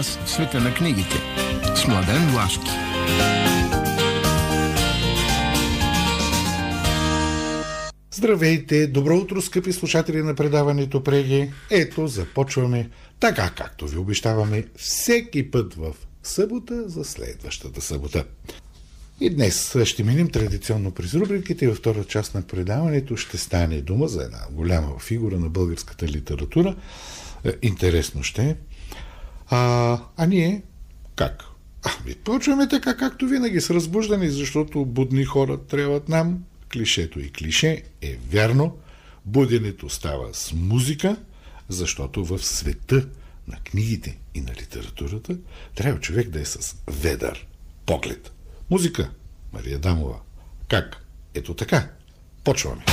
Час в света на книгите. С Младен Влашки. Здравейте! Добро утро, скъпи слушатели на предаването Преги. Ето, започваме така, както ви обещаваме всеки път в събота за следващата събота. И днес ще минем традиционно през рубриките и във втора част на предаването ще стане дума за една голяма фигура на българската литература. Е, интересно ще е. А, а ние как? Ами, почваме така, както винаги, с разбуждани, защото будни хора трябват нам. Клишето и клише е вярно. Буденето става с музика, защото в света на книгите и на литературата трябва човек да е с ведър поглед. Музика. Мария Дамова. Как? Ето така. Почваме.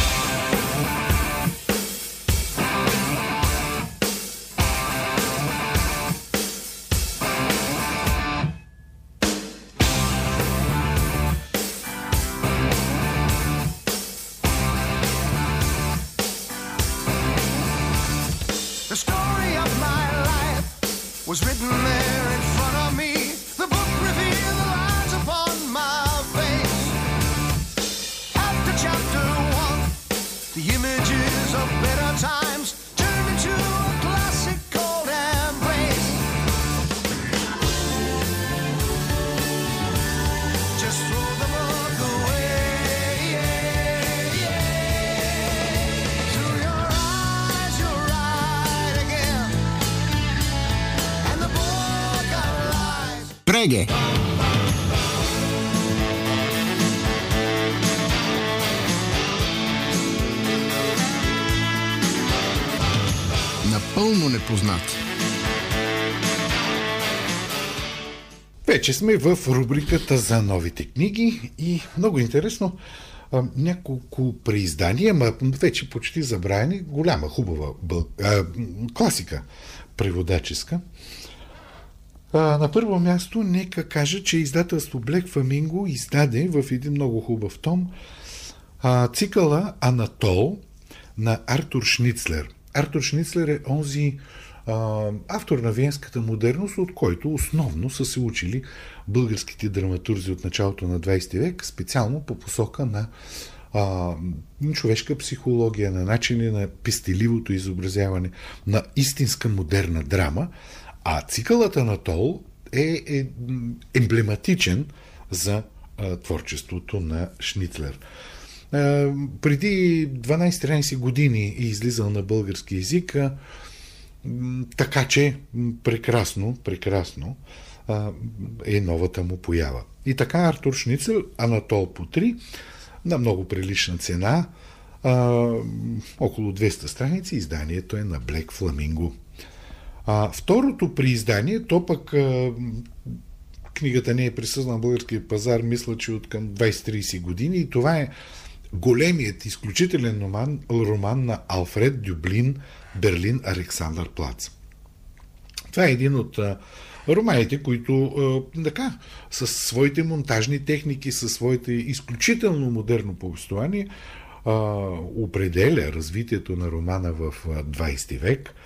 Реге. Напълно непознат. Вече сме в рубриката за новите книги и много интересно няколко преиздания, ма вече почти забравени, голяма, хубава бъл... а, класика преводаческа. На първо място, нека кажа, че издателство Black Flamingo издаде в един много хубав том цикъла Анатол на Артур Шницлер. Артур Шницлер е онзи автор на венската модерност, от който основно са се учили българските драматурзи от началото на 20 век, специално по посока на а, човешка психология, на начини на пестеливото изобразяване, на истинска модерна драма, а цикълът Анатол е, е емблематичен за а, творчеството на Шницлер. А, преди 12-13 години е излизал на български язик, а, така че прекрасно, прекрасно а, е новата му поява. И така Артур Шницел, Анатол по 3, на много прилична цена, а, около 200 страници, изданието е на Black Flamingo. А, второто при издание, то пък а, книгата не е присъзна на българския пазар, мисля, че от към 20-30 години и това е големият, изключителен роман, роман на Алфред Дюблин Берлин Александър Плац. Това е един от романите, които а, така, с своите монтажни техники, със своите изключително модерно повествование, определя развитието на романа в 20 век –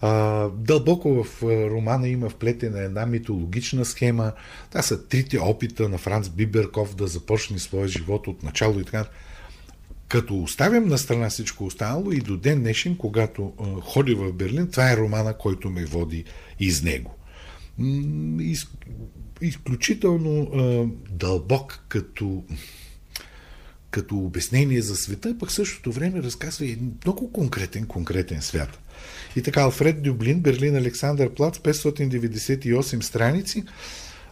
а, дълбоко в романа има вплетена една митологична схема. Това са трите опита на Франц Биберков да започне своя живот от начало и така. Като оставям на страна всичко останало и до ден днешен, когато ходи в Берлин, това е романа, който ме води из него. Из, изключително а, дълбок като като обяснение за света, пък същото време разказва и много конкретен, конкретен свят. И така, Алфред Дюблин, Берлин, Александър Плац, 598 страници.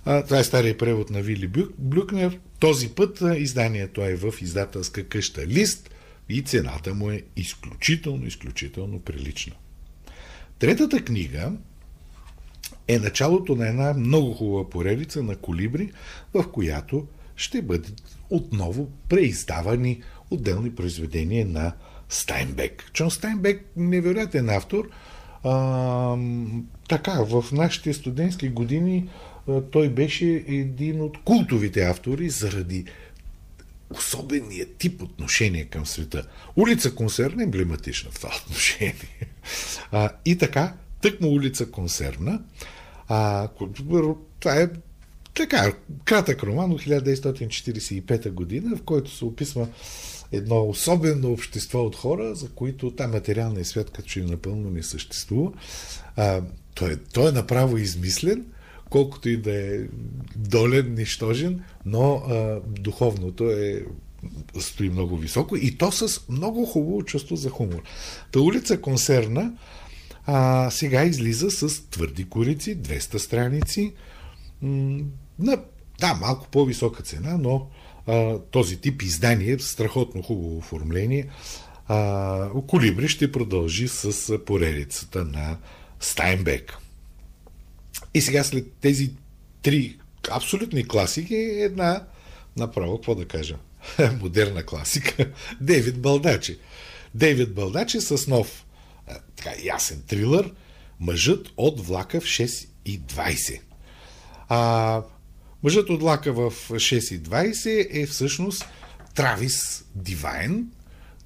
А, това е стария превод на Вили Блюкнер. Този път изданието е в издателска къща Лист и цената му е изключително, изключително прилична. Третата книга е началото на една много хубава поредица на колибри, в която ще бъдат отново преиздавани отделни произведения на Стайнбек. Джон Стайнбек, невероятен автор. А, така, в нашите студентски години а, той беше един от култовите автори заради особения тип отношение към света. Улица Консерна е емблематична в това отношение. А, и така, тъкмо улица Консервна. А, това е така, кратък роман от 1945 година, в който се описва едно особено общество от хора, за които та материалния свят като че напълно не съществува. А, той, той е направо измислен, колкото и да е долен, нищожен, но а, духовното е стои много високо и то с много хубаво чувство за хумор. Та улица Консерна а, сега излиза с твърди корици, 200 страници, на, да, малко по-висока цена, но този тип издание, страхотно хубаво оформление, Колибри ще продължи с поредицата на Стайнбек. И сега след тези три абсолютни класики една направо, какво да кажа, модерна класика, Дейвид Балдачи. Дейвид Балдачи с нов така, ясен трилър Мъжът от влака в 6 и 20. А, мъжът от влака в 6.20 е всъщност Травис Дивайн.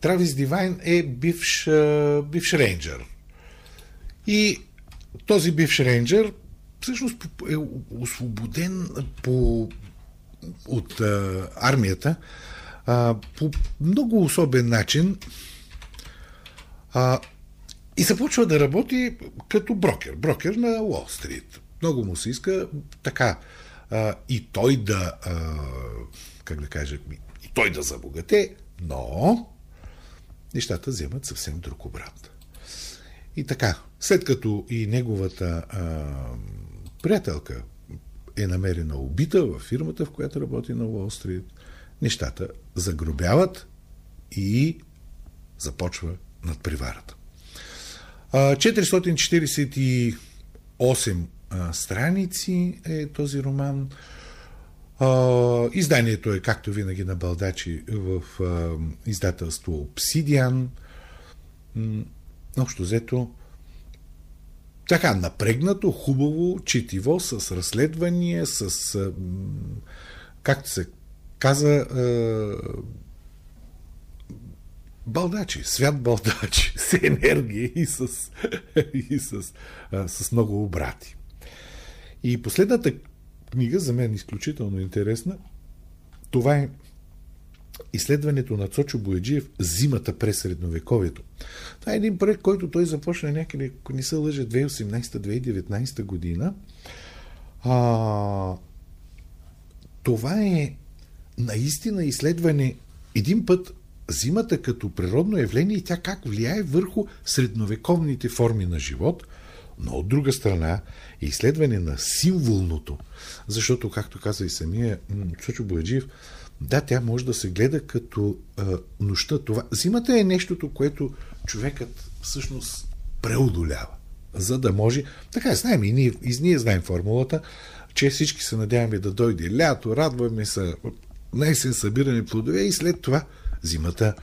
Травис Дивайн е бивш, бивш рейнджер. И този бивш рейнджер всъщност е освободен по, от а, армията а, по много особен начин а, и започва да работи като брокер. Брокер на Уолл Стрит. Много му се иска така а, и той да, а, как да кажа, и той да забогате, но нещата вземат съвсем друг обрат. И така, след като и неговата а, приятелка е намерена убита в фирмата, в която работи на Уолл нещата загробяват и започва надпреварата. 448 страници е този роман. Изданието е, както винаги, на Балдачи в издателство Obsidian. Общо взето, така напрегнато, хубаво, четиво, с разследвания, с, както се каза, балдачи, свят балдачи, с енергия и с, и с, с много обрати. И последната книга, за мен изключително интересна, това е изследването на Цочо Бояджиев «Зимата през средновековието». Това е един проект, който той започна някъде, ако не се лъжа, 2018-2019 година. А, това е наистина изследване един път зимата като природно явление и тя как влияе върху средновековните форми на живот, но от друга страна изследване на символното, защото, както каза и самия Чочо Бояджиев, да, тя може да се гледа като а, нощта. Това. Зимата е нещото, което човекът всъщност преодолява, за да може... Така, знаем и ние, и ние знаем формулата, че всички се надяваме да дойде лято, радваме се, най-сен събиране плодове и след това Зимата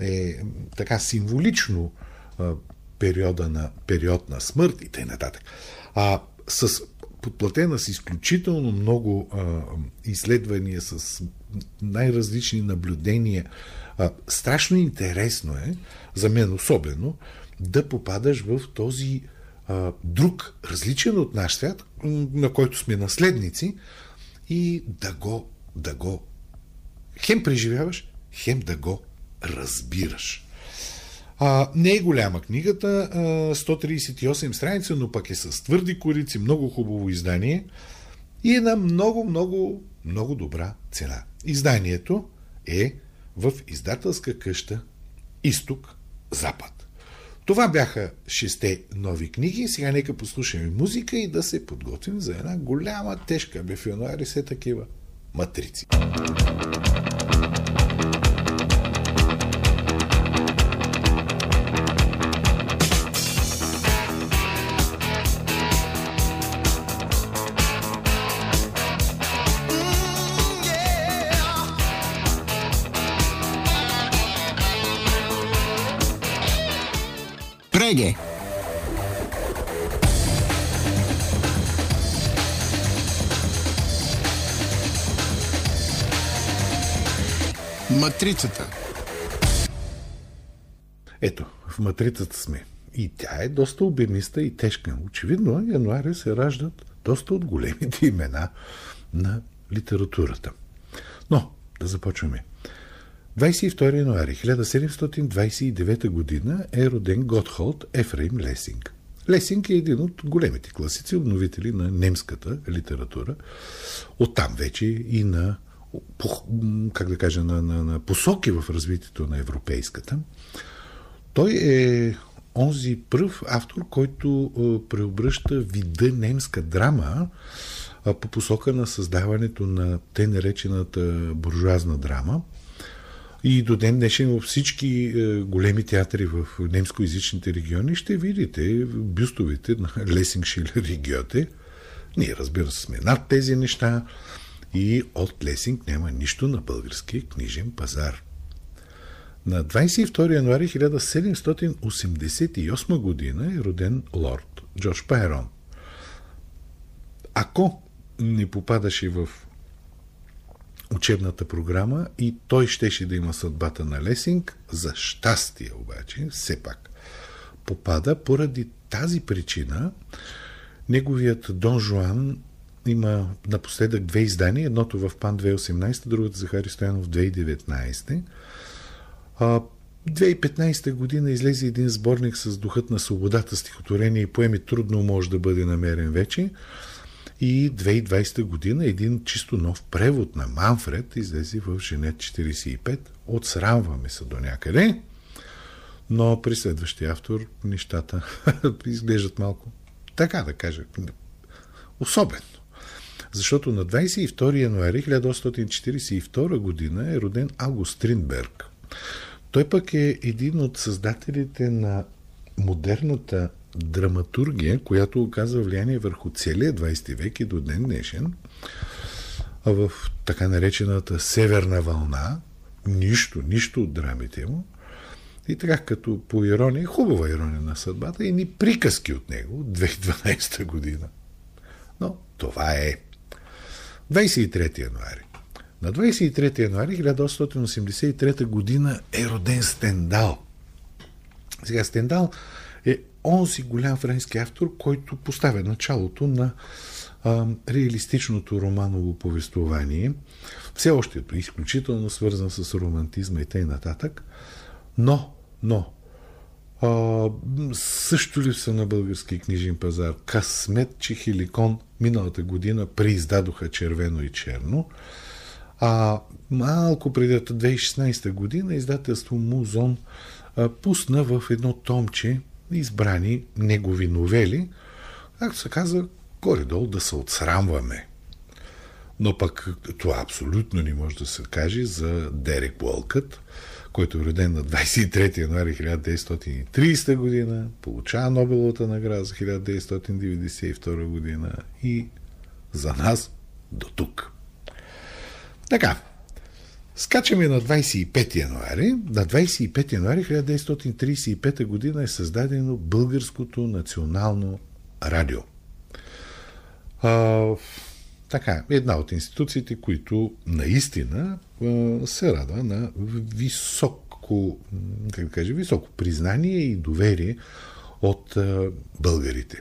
е така символично периода на, период на смърт и т.н. А с подплатена с изключително много а, изследвания, с най-различни наблюдения. А, страшно интересно е, за мен особено, да попадаш в този а, друг, различен от наш свят, на който сме наследници, и да го, да го хем преживяваш, хем да го разбираш. А, не е голяма книгата, а, 138 страници, но пък е с твърди корици, много хубаво издание и една много, много, много добра цена. Изданието е в издателска къща Изток-Запад. Това бяха шесте нови книги. Сега нека послушаме музика и да се подготвим за една голяма, тежка, бе в януари се такива матрици. Реге. Матрицата. Ето, в матрицата сме. И тя е доста обемиста и тежка. Очевидно, януари се раждат доста от големите имена на литературата. Но, да започваме. 22 януари 1729 година е роден Готхолд Ефраим Лесинг. Лесинг е един от големите класици, обновители на немската литература. Оттам вече и на, как да кажа, на, на, на посоки в развитието на европейската. Той е онзи пръв автор, който преобръща вида немска драма по посока на създаването на те наречената буржуазна драма. И до ден днешен във всички големи театри в немскоязичните региони ще видите бюстовете на Лесинг, Шилер и Гьоте. Ние, разбира се, сме над тези неща и от Лесинг няма нищо на българския книжен пазар. На 22 януари 1788 година е роден лорд Джордж Пайрон. Ако не попадаше в учебната програма и той щеше да има съдбата на Лесинг, за щастие обаче, все пак, попада поради тази причина. Неговият Дон Жуан има напоследък две издания, едното в Пан 2018, другото Захари Стоянов 2019. 2015 година излезе един сборник с духът на свободата, стихотворение и поеми трудно може да бъде намерен вече. И 2020 година един чисто нов превод на Манфред излезе в Женет 45. Отсрамваме се до някъде, но при следващия автор нещата изглеждат малко, така да кажа, особено. Защото на 22 януари 1842 година е роден Август Стринберг. Той пък е един от създателите на модерната драматургия, която оказва влияние върху целия 20 век и до ден днешен, а в така наречената Северна вълна, нищо, нищо от драмите му, и така като по ирония, хубава ирония на съдбата, и ни приказки от него от 2012 година. Но това е. 23 януари. На 23 януари 1883 година е роден Стендал. Сега Стендал е онзи голям френски автор, който поставя началото на а, реалистичното романово повествование. Все още е изключително свързан с романтизма и т.н. Но, но, а, също липса на български книжен пазар. Късмет, че Хиликон миналата година преиздадоха червено и черно. А малко преди 2016 година издателство Музон пусна в едно томче избрани негови новели, както се казва, горе-долу да се отсрамваме. Но пък това абсолютно не може да се каже за Дерек Уолкът, който е роден на 23 януари 1930 година, получава Нобеловата награда за 1992 година и за нас до тук. Така, скачаме на 25 януари. На 25 януари 1935 година е създадено Българското национално радио. А, така, една от институциите, които наистина а, се рада на високо, как кажа, високо признание и доверие от а, българите.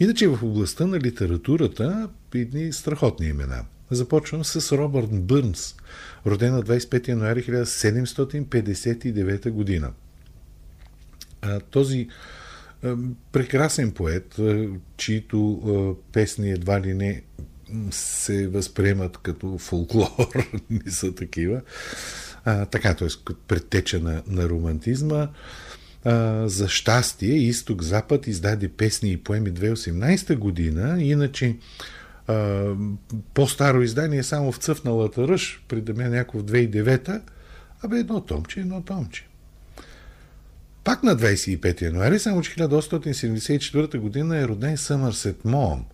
Иначе в областта на литературата едни страхотни имена – Започвам с Робърт Бърнс, роден на 25 януари 1759 година. Този прекрасен поет, чието песни едва ли не се възприемат като фолклор, не са такива. А, така, т.е. предтеча на, на романтизма. А, за щастие, Изток-Запад издаде песни и поеми 2018 година, иначе по-старо издание само в цъфналата ръж, при Дамян Яков 2009, абе едно томче, едно томче. Пак на 25 януари, само че 1874 година е роден Съмърсет Моъм,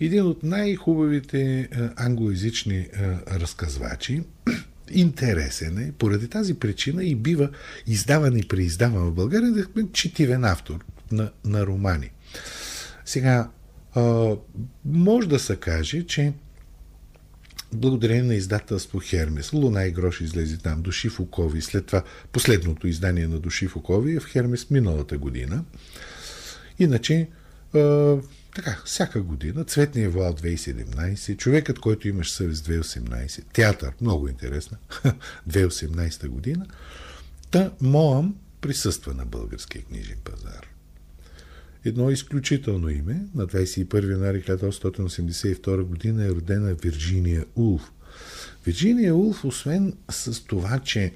един от най-хубавите англоязични разказвачи. Интересен е, поради тази причина и бива издаван и преиздаван в България четивен автор на, на романи. Сега, а, може да се каже, че благодарение на издателство Хермес, Луна и Грош излезе там, Души в окови, след това последното издание на Души в окови е в Хермес миналата година. Иначе, а, така, всяка година, Цветния вал 2017, Човекът, който имаш съвест 2018, Театър, много интересна, 2018 година, та Моам присъства на българския книжен пазар. Едно изключително име, на 21 януари 1882 година е родена Вирджиния Улф. Вирджиния Улф, освен с това, че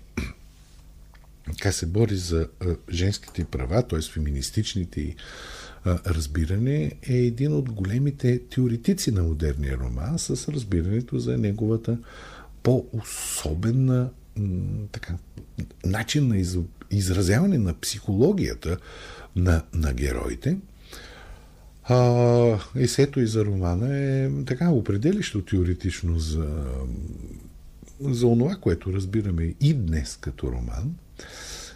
така се бори за женските права, т.е. феминистичните и разбиране, е един от големите теоретици на модерния роман с разбирането за неговата по-особена така, начин на из, изразяване на психологията на, на героите. А, есето и за романа е така определящо теоретично за, за онова, което разбираме и днес като роман.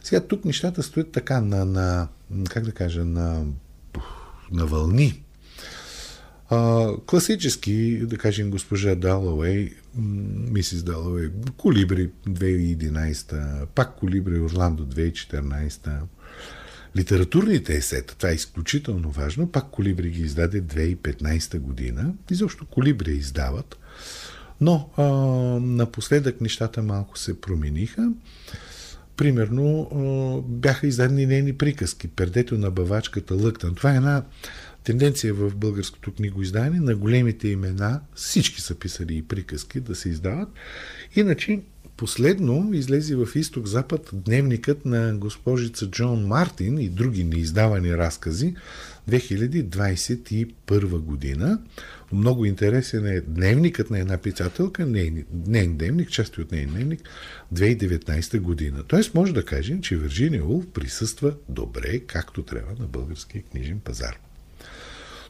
Сега тук нещата стоят така на, на как да кажа, на, на вълни. А, класически, да кажем, госпожа Далауей, мисис Далауей, Колибри 2011, пак Колибри Орландо 2014, Литературните есета, това е изключително важно, пак Колибри ги издаде 2015 година. И защо Колибри издават. Но а, напоследък нещата малко се промениха. Примерно а, бяха издадени нейни приказки. Пердето на бавачката Лъктан. Това е една тенденция в българското книгоиздание на големите имена, всички са писали и приказки да се издават. Иначе Последно излезе в Изток-Запад дневникът на госпожица Джон Мартин и други неиздавани разкази 2021 година. Много интересен е дневникът на една писателка, нейн, дневник, части от нейн дневник, 2019 година. Тоест може да кажем, че Вирджиния Улф присъства добре, както трябва на българския книжен пазар.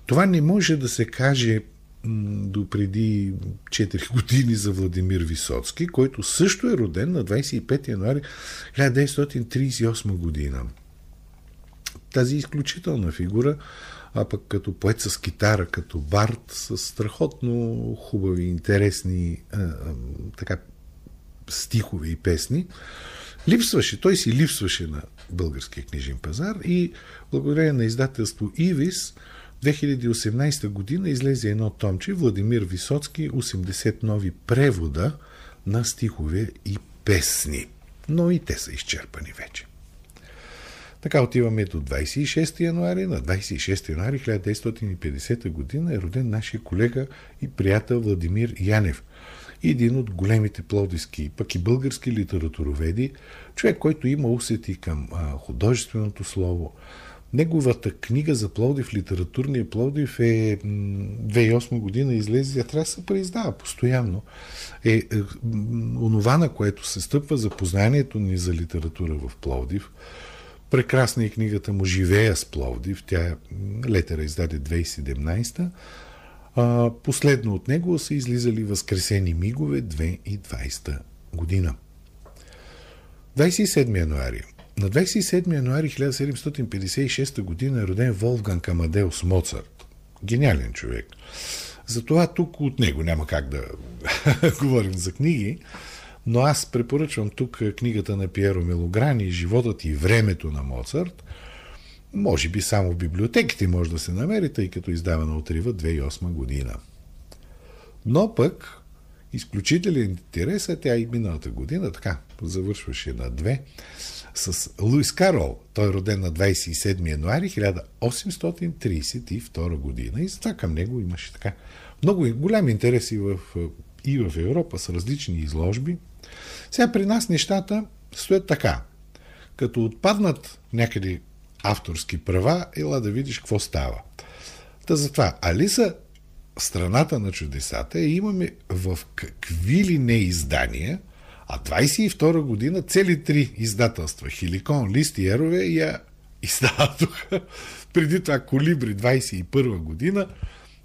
Това не може да се каже до преди 4 години за Владимир Висоцки, който също е роден на 25 януари 1938 година. Тази изключителна фигура, а пък като поет с китара, като бард, с страхотно хубави, интересни а, а, така, стихове и песни, липсваше, той си липсваше на българския книжен пазар и благодарение на издателство Ивис – 2018 година излезе едно томче Владимир Висоцки 80 нови превода на стихове и песни. Но и те са изчерпани вече. Така отиваме до 26 януари. На 26 януари 1950 година е роден нашия колега и приятел Владимир Янев. Един от големите плодиски, пък и български литературоведи, човек, който има усети към а, художественото слово, Неговата книга за Пловдив, литературния Пловдив е 2008 година излезе, тя трябва да се преиздава постоянно. Е, е онова, на което се стъпва за познанието ни за литература в Пловдив. Прекрасна е книгата му Живея с Пловдив. Тя летера издаде 2017 а, Последно от него са излизали Възкресени мигове 2020 година. 27 януари на 27 януари 1756 г. е роден Волфган Камадеус Моцарт. Гениален човек. Затова тук от него няма как да говорим за книги, но аз препоръчвам тук книгата на Пиеро Мелограни «Животът и времето на Моцарт». Може би само в библиотеките може да се намери, тъй като издавана от Рива 2008 година. Но пък изключителен интерес, а тя и миналата година, така, завършваше на две, с Луис Карол. Той е роден на 27 януари 1832 година и затова към него имаше така много голям интерес и в, и в Европа с различни изложби. Сега при нас нещата стоят така. Като отпаднат някъде авторски права, ела да видиш какво става. Та затова Алиса страната на чудесата и имаме в какви ли не издания – а 22 година цели три издателства Хиликон, Лист и Ерове я издадоха. Преди това Колибри 21 година.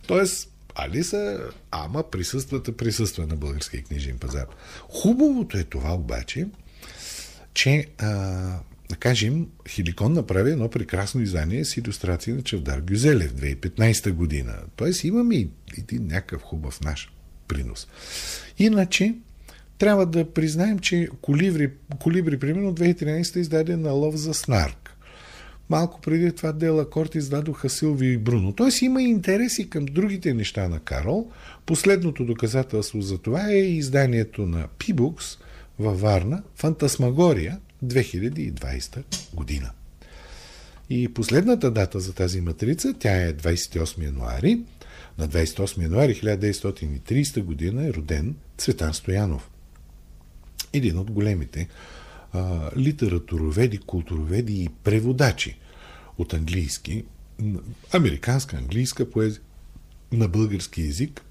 Тоест, Алиса, ама присъствата присъства на българския книжен пазар. Хубавото е това обаче, че а, да кажем, Хиликон направи едно прекрасно издание с иллюстрации на Чавдар Гюзелев 2015 година. Тоест имаме и един някакъв хубав наш принос. Иначе, трябва да признаем, че Колибри, Колибри примерно 2013 издаде на лов за снарк. Малко преди това Дела Корт издадоха Силвио и Бруно. Тоест има интереси към другите неща на Карол. Последното доказателство за това е изданието на Пибукс във Варна, Фантасмагория, 2020 година. И последната дата за тази матрица, тя е 28 януари. На 28 януари 1930 година е роден Цветан Стоянов. Един от големите а, литературоведи, културоведи и преводачи от английски, американска английска поезия на български язик.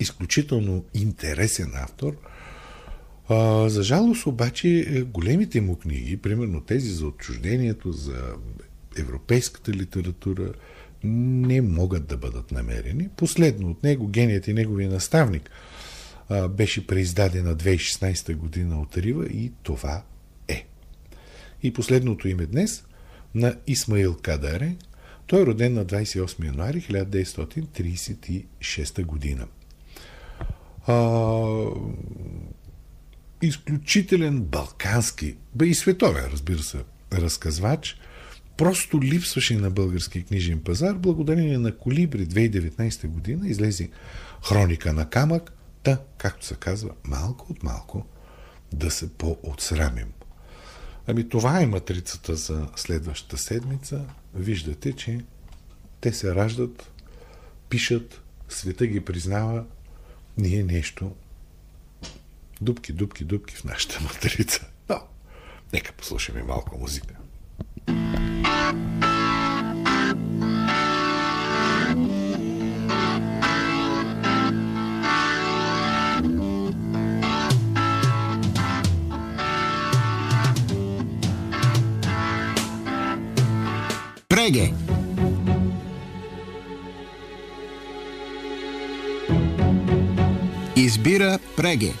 Изключително интересен автор. А, за жалост обаче е, големите му книги, примерно тези за отчуждението, за европейската литература, не могат да бъдат намерени. Последно от него, геният и неговия наставник – беше преиздадена 2016 година от Рива и това е. И последното име днес на Исмаил Кадаре. Той е роден на 28 януари 1936 година. А, изключителен балкански, бе и световен, разбира се, разказвач, просто липсваше на български книжен пазар. Благодарение на Колибри 2019 година излезе Хроника на камък, Та, както се казва, малко от малко да се по-отсрамим. Ами това е матрицата за следващата седмица. Виждате, че те се раждат, пишат, света ги признава, ние нещо дупки, дупки, дупки в нашата матрица. Но, нека послушаме малко музика. Преге. Избира Преге.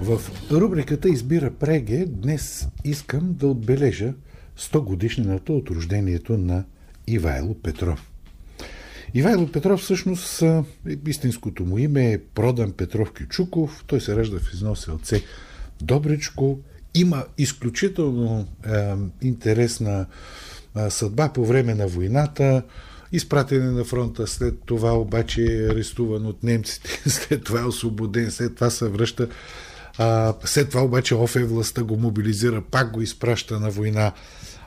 В рубриката Избира Преге днес искам да отбележа 100 годишнината от рождението на Ивайло Петров. Ивайло Петров всъщност истинското му име е Продан Петров Кючуков. Той се ражда в износа от Добричко има изключително е, интересна е, съдба по време на войната. Изпратен на фронта, след това обаче е арестуван от немците, след това е освободен, след това се връща. А, след това обаче ОФЕ властта го мобилизира, пак го изпраща на война.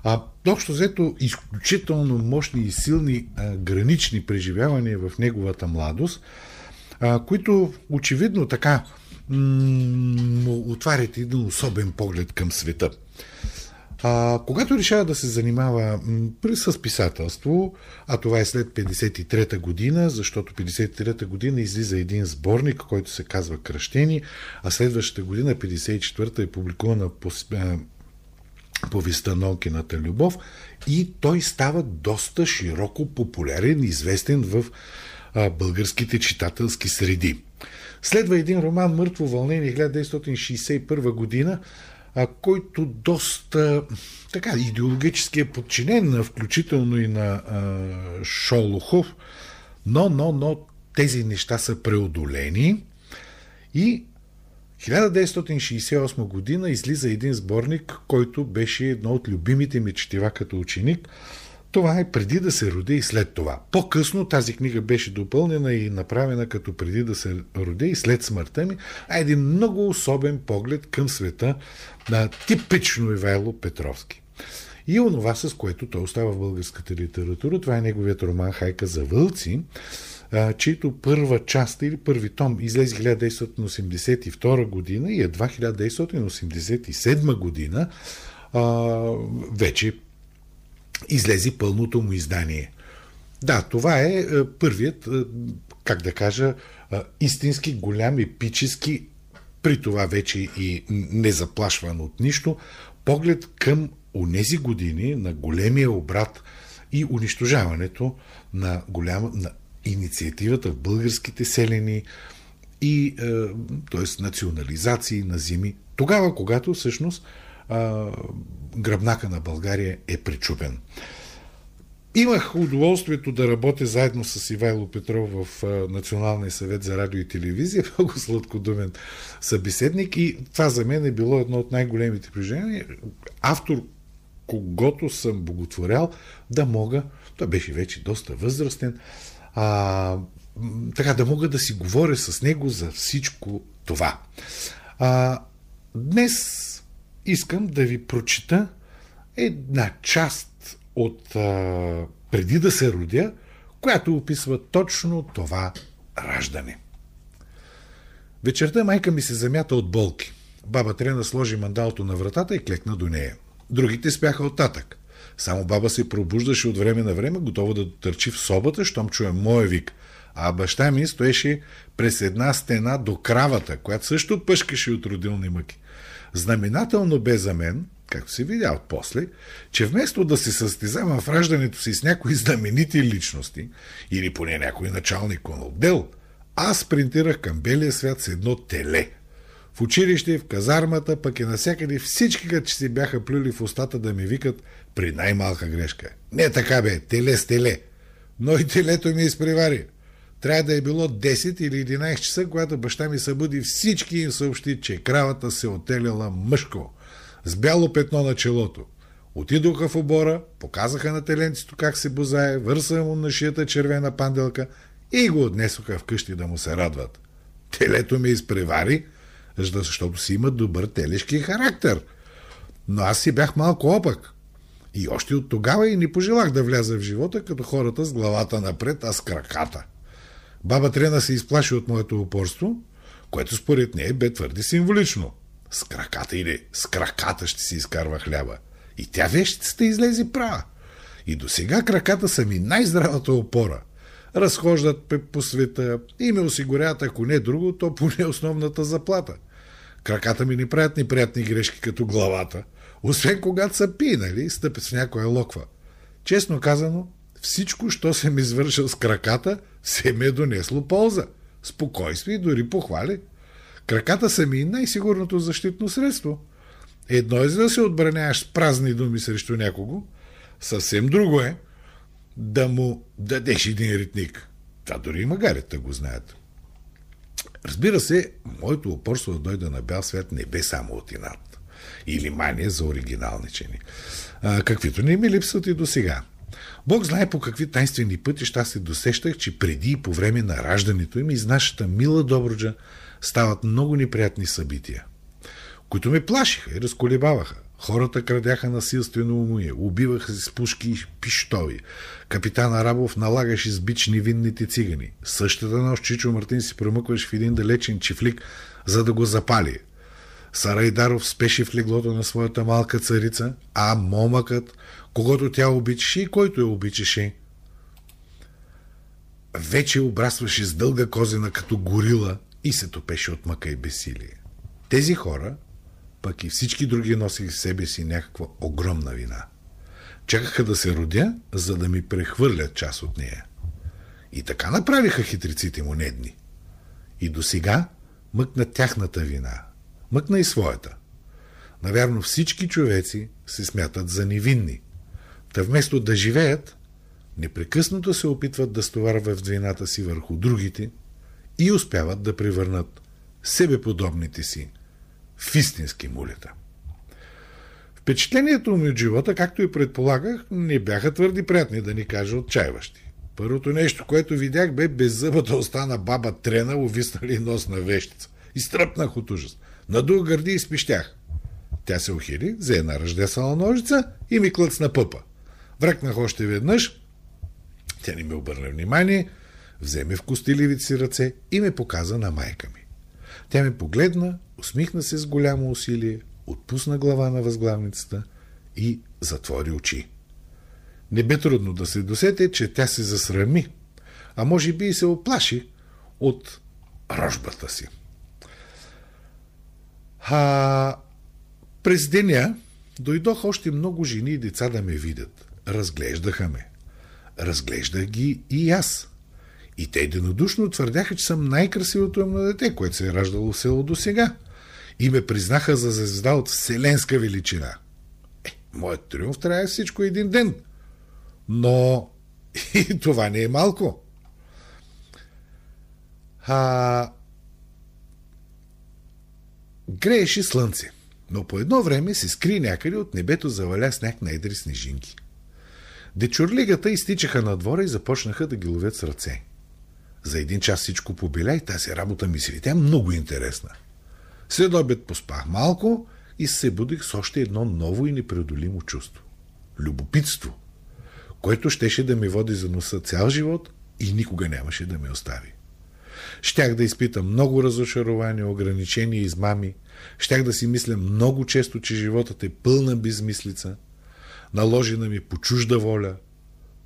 А, общо взето, изключително мощни и силни а, гранични преживявания в неговата младост, а, които очевидно така му отварят един особен поглед към света. А, когато решава да се занимава с писателство, а това е след 53-та година, защото 53-та година излиза един сборник, който се казва Кръщени, а следващата година, 54-та, е публикувана по, повестта Нонкината любов и той става доста широко популярен, известен в а, българските читателски среди. Следва един роман Мъртво вълнение 1961 година, който доста така идеологически е подчинен, включително и на а, Шолохов, но, но, но тези неща са преодолени. И 1968 година излиза един сборник, който беше едно от любимите ми четива като ученик – това е преди да се роди и след това. По-късно тази книга беше допълнена и направена като преди да се роди и след смъртта ми, а един много особен поглед към света на типично Ивайло Петровски. И онова, с което той остава в българската литература, това е неговият роман Хайка за вълци, чието първа част или първи том излезе 1982 година и едва 1987 година вече излезе пълното му издание. Да, това е, е първият, е, как да кажа, е, истински голям епически, при това вече и незаплашван от нищо, поглед към онези години на големия обрат и унищожаването на, голяма, на инициативата в българските селени и т.е. национализации на зими. Тогава, когато всъщност гръбнака на България е причупен. Имах удоволствието да работя заедно с Ивайло Петров в Националния съвет за радио и телевизия, много сладкодумен събеседник и това за мен е било едно от най-големите преживения. Автор, когато съм боготворял, да мога, той беше вече доста възрастен, а, така да мога да си говоря с него за всичко това. А, днес искам да ви прочита една част от а, преди да се родя, която описва точно това раждане. Вечерта майка ми се замята от болки. Баба Трена сложи мандалто на вратата и клекна до нея. Другите спяха оттатък. Само баба се пробуждаше от време на време, готова да търчи в собата, щом чуе моя вик. А баща ми стоеше през една стена до кравата, която също пъшкаше от родилни мъки. Знаменателно бе за мен, както се видя от после, че вместо да се състезавам в раждането си с някои знаменити личности, или поне някой началник на отдел, аз спринтирах към белия свят с едно теле. В училище, в казармата, пък и насякъде всички като че си бяха плюли в устата да ми викат при най-малка грешка. Не така бе, теле с теле. Но и телето ми изпревари. Трябва да е било 10 или 11 часа, когато баща ми събуди всички им съобщи, че кравата се отеляла мъжко, с бяло петно на челото. Отидоха в обора, показаха на теленцето как се бозае, върса му на шията червена панделка и го отнесоха вкъщи да му се радват. Телето ми изпревари, защото си има добър телешки характер. Но аз си бях малко опък. И още от тогава и не пожелах да вляза в живота като хората с главата напред, а с краката. Баба Трена се изплаши от моето упорство, което според нея бе твърде символично. С краката или с краката ще си изкарва хляба. И тя вещицата излезе права. И до сега краката са ми най-здравата опора. Разхождат по света и ме осигуряват, ако не друго, то поне основната заплата. Краката ми не правят неприятни грешки като главата, освен когато са пинали и стъпят с някоя локва. Честно казано, всичко, що съм извършил с краката, се ме е донесло полза. Спокойствие и дори похвали. Краката са ми най-сигурното защитно средство. Едно е за да се отбраняваш с празни думи срещу някого, съвсем друго е да му дадеш един ритник. Това дори и магарите го знаят. Разбира се, моето упорство да дойда на бял свят не бе само от инат или мания за оригиналничени, а, каквито не ми липсват и до сега. Бог знае по какви тайнствени пътища се досещах, че преди и по време на раждането им из нашата мила Добруджа стават много неприятни събития, които ме плашиха и разколебаваха. Хората крадяха насилствено умуя, убиваха се с пушки и пиштови. Капитан Арабов налагаше с бич невинните цигани. Същата нощ Чичо Мартин си промъкваше в един далечен чифлик, за да го запали. Сарайдаров спеше в леглото на своята малка царица, а момъкът, когато тя обичаше и който я обичаше, вече обрастваше с дълга козина като горила и се топеше от мъка и бесилие. Тези хора, пък и всички други носиха в себе си някаква огромна вина. Чакаха да се родя, за да ми прехвърлят част от нея. И така направиха хитриците му недни. И до сега мъкна тяхната вина. Мъкна и своята. Навярно всички човеци се смятат за невинни – Та вместо да живеят, непрекъснато се опитват да стоварват вината си върху другите и успяват да превърнат себеподобните си в истински мулета. Впечатлението ми от живота, както и предполагах, не бяха твърди приятни, да ни кажа отчаиващи. Първото нещо, което видях, бе беззъбата остана баба трена, увиснали нос на вещица. Изтръпнах от ужас. Надух гърди и спищях. Тя се охили, взе една ръждесала ножица и ми клъцна пъпа. Връкнах още веднъж. Тя не ми обърна внимание, вземе в костиливите си ръце и ме показа на майка ми. Тя ме погледна, усмихна се с голямо усилие, отпусна глава на възглавницата и затвори очи. Не бе трудно да се досете, че тя се засрами, а може би и се оплаши от рожбата си. А през деня дойдох още много жени и деца да ме видят. Разглеждаха ме. Разглеждах ги и аз. И те единодушно твърдяха, че съм най-красивото им на дете, което се е раждало в село до сега. И ме признаха за звезда от вселенска величина. Е, моят триумф трябва всичко един ден. Но и това не е малко. А... Грееше слънце, но по едно време се скри някъде от небето заваля сняг на едри снежинки. Дечурлигата изтичаха на двора и започнаха да ги ловят с ръце. За един час всичко побеля и тази работа ми се видя много интересна. След обед поспах малко и се будих с още едно ново и непреодолимо чувство. Любопитство, което щеше да ми води за носа цял живот и никога нямаше да ме остави. Щях да изпитам много разочарования, ограничения измами. Щях да си мисля много често, че животът е пълна безмислица, наложена ми по чужда воля,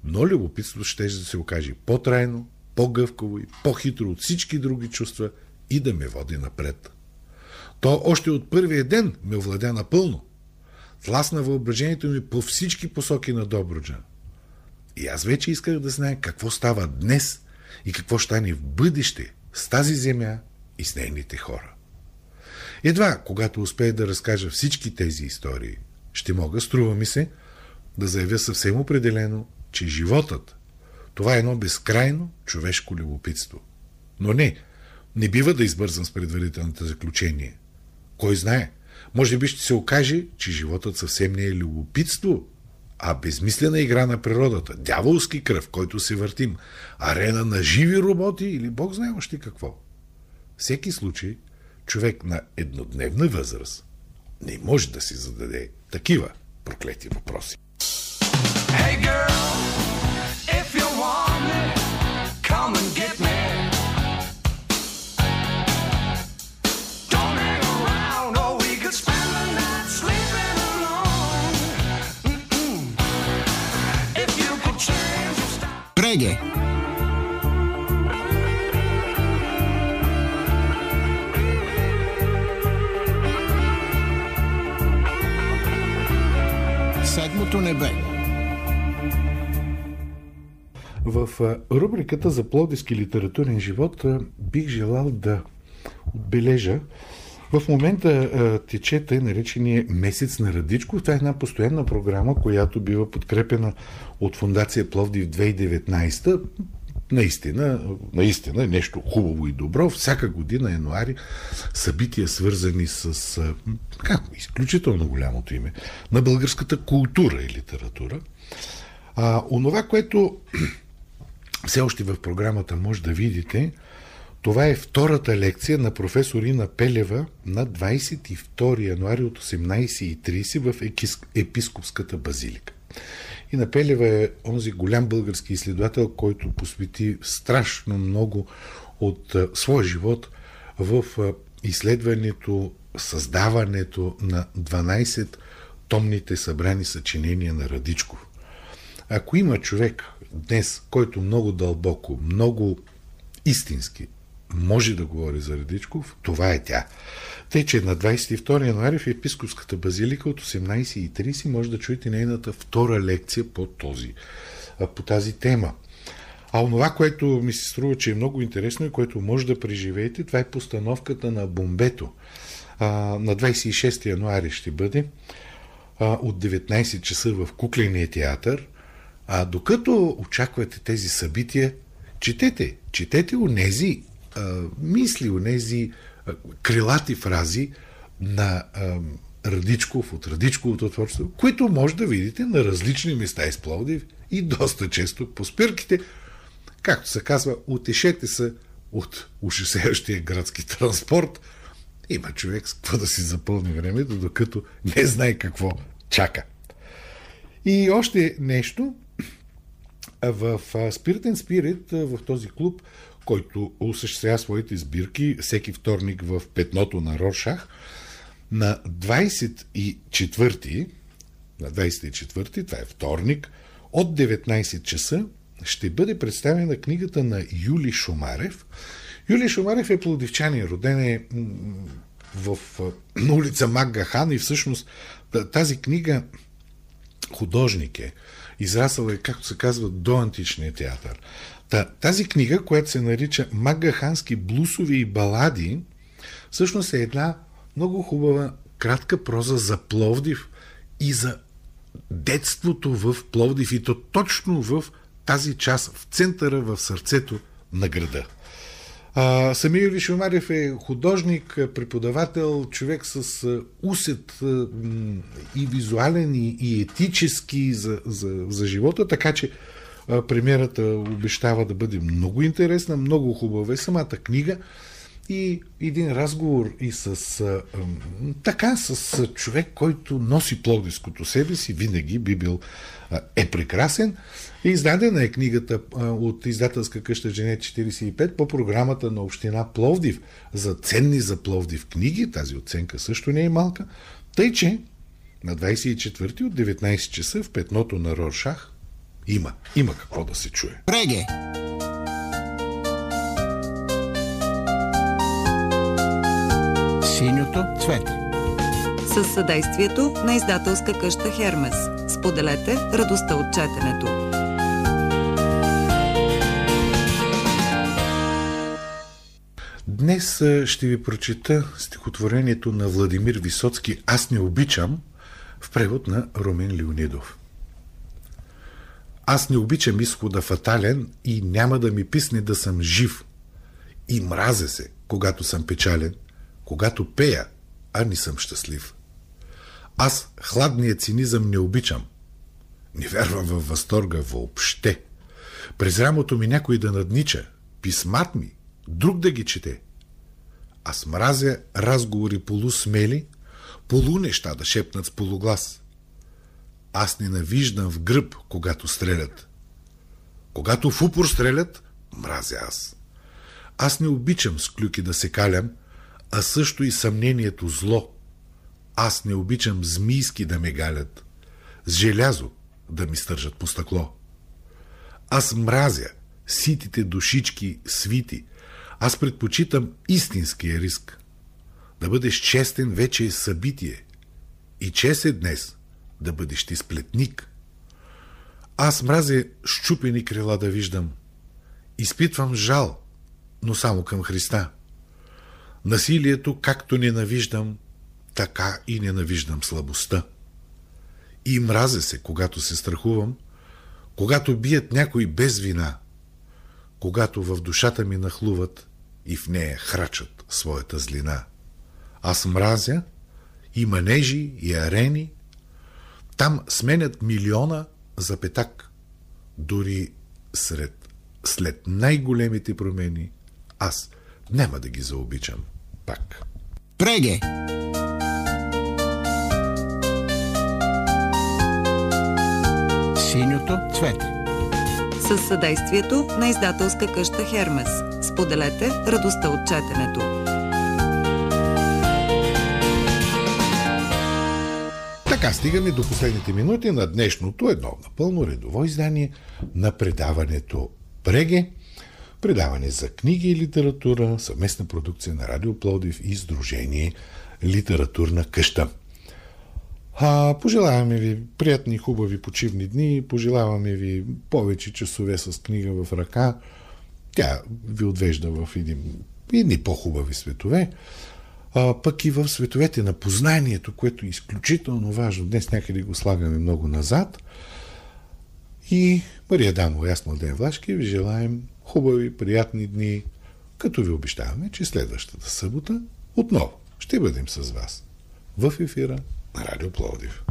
но любопитството ще да се окаже по-трайно, по-гъвкаво и по-хитро от всички други чувства и да ме води напред. То още от първия ден ме овладя напълно. Тласна въображението ми по всички посоки на Добруджа. И аз вече исках да знае какво става днес и какво ще стане в бъдеще с тази земя и с нейните хора. Едва, когато успея да разкажа всички тези истории, ще мога, струва ми се, да заявя съвсем определено, че животът това е едно безкрайно човешко любопитство. Но не, не бива да избързам с предварителните заключения. Кой знае, може би ще се окаже, че животът съвсем не е любопитство, а безмислена игра на природата, дяволски кръв, който се въртим, арена на живи роботи или бог знае още какво. Всеки случай, човек на еднодневна възраст не може да си зададе такива проклети въпроси. Hey girl! Reggae. Седмото небе. В рубриката за плодиски литературен живот бих желал да отбележа в момента а, тече тъй наречения месец на Радичко. Това е една постоянна програма, която бива подкрепена от Фундация Пловдив 2019 наистина, наистина нещо хубаво и добро. Всяка година, януари, събития свързани с как, изключително голямото име на българската култура и литература. А, онова, което все още в програмата може да видите, това е втората лекция на професор Ина Пелева на 22 януари от 18.30 в Епископската базилика. Ина Пелева е онзи голям български изследовател, който посвети страшно много от своя живот в изследването, създаването на 12 томните събрани съчинения на Радичков. Ако има човек днес, който много дълбоко, много истински може да говори за Радичков, това е тя. Тъй, че на 22 януари в Епископската базилика от 18.30 може да чуете нейната втора лекция по, този, по тази тема. А онова, което ми се струва, че е много интересно и което може да преживеете, това е постановката на Бомбето. А, на 26 януари ще бъде а, от 19 часа в Кукления театър. А докато очаквате тези събития, четете, четете нези мисли, онези крилати фрази на а, Радичков от Радичковото творчество, които може да видите на различни места из Пловдив и доста често по спирките. Както се казва, утешете се от ушесеящия градски транспорт. Има човек с какво да си запълни времето, докато не знае какво чака. И още нещо. В Spirit Spirit, в този клуб, който осъществява своите сбирки всеки вторник в петното на Рошах. На 24 на 24 това е вторник, от 19 часа ще бъде представена книгата на Юли Шумарев. Юли Шумарев е плодивчанин, роден е в, улица Маггахан и всъщност тази книга художник е. Израсъл е, както се казва, до античния театър. Та, тази книга, която се нарича Магахански блусови и балади, всъщност е една много хубава кратка проза за Пловдив и за детството в Пловдив и то точно в тази част, в центъра, в сърцето на града. Самия Юрий Шумарев е художник, преподавател, човек с усет и визуален, и, и етически за, за, за живота, така че премиерата обещава да бъде много интересна, много хубава е самата книга и един разговор и с а, така, с човек, който носи пловдивското себе си, винаги би бил а, е прекрасен. Издадена е книгата от издателска къща Жене 45 по програмата на Община Пловдив за ценни за Пловдив книги. Тази оценка също не е малка. Тъй, че на 24 от 19 часа в петното на Роршах има, има какво да се чуе. Преге! Синьото цвете. С съдействието на издателска къща Хермес. Споделете радостта от четенето. Днес ще ви прочита стихотворението на Владимир Висоцки «Аз не обичам» в превод на Румен Леонидов. Аз не обичам изхода фатален и няма да ми писне да съм жив. И мразя се, когато съм печален, когато пея, а не съм щастлив. Аз хладния цинизъм не обичам. Не вярвам във възторга въобще. През рамото ми някой да наднича, писмат ми, друг да ги чете. Аз мразя разговори полусмели, полу неща да шепнат с полуглас. Аз ненавиждам в гръб, когато стрелят. Когато в упор стрелят, мразя аз. Аз не обичам с клюки да се калям, а също и съмнението зло. Аз не обичам змийски да ме галят, с желязо да ми стържат по стъкло. Аз мразя ситите душички свити. Аз предпочитам истинския риск. Да бъдеш честен вече е събитие. И чест е днес да бъдеш ти сплетник. Аз мразя щупени крила да виждам. Изпитвам жал, но само към Христа. Насилието, както ненавиждам, така и ненавиждам слабостта. И мразя се, когато се страхувам, когато бият някой без вина, когато в душата ми нахлуват и в нея храчат своята злина. Аз мразя и манежи, и арени, там сменят милиона за петак. Дори сред, след най-големите промени, аз няма да ги заобичам пак. Преге! Синьото цвете. С съдействието на издателска къща Хермес. Споделете радостта от четенето. Така стигаме до последните минути на днешното едно напълно редово издание на предаването Преге. Предаване за книги и литература, съвместна продукция на Радио Плодив и Сдружение Литературна къща. А, пожелаваме ви приятни, хубави почивни дни, пожелаваме ви повече часове с книга в ръка. Тя ви отвежда в един, едни по-хубави светове. Пък и в световете на познанието, което е изключително важно. Днес някъде го слагаме много назад. И Мария Дамова и аз, Младен Влашки, ви желаем хубави, приятни дни, като ви обещаваме, че следващата събота отново ще бъдем с вас в ефира на Радио Пловдив.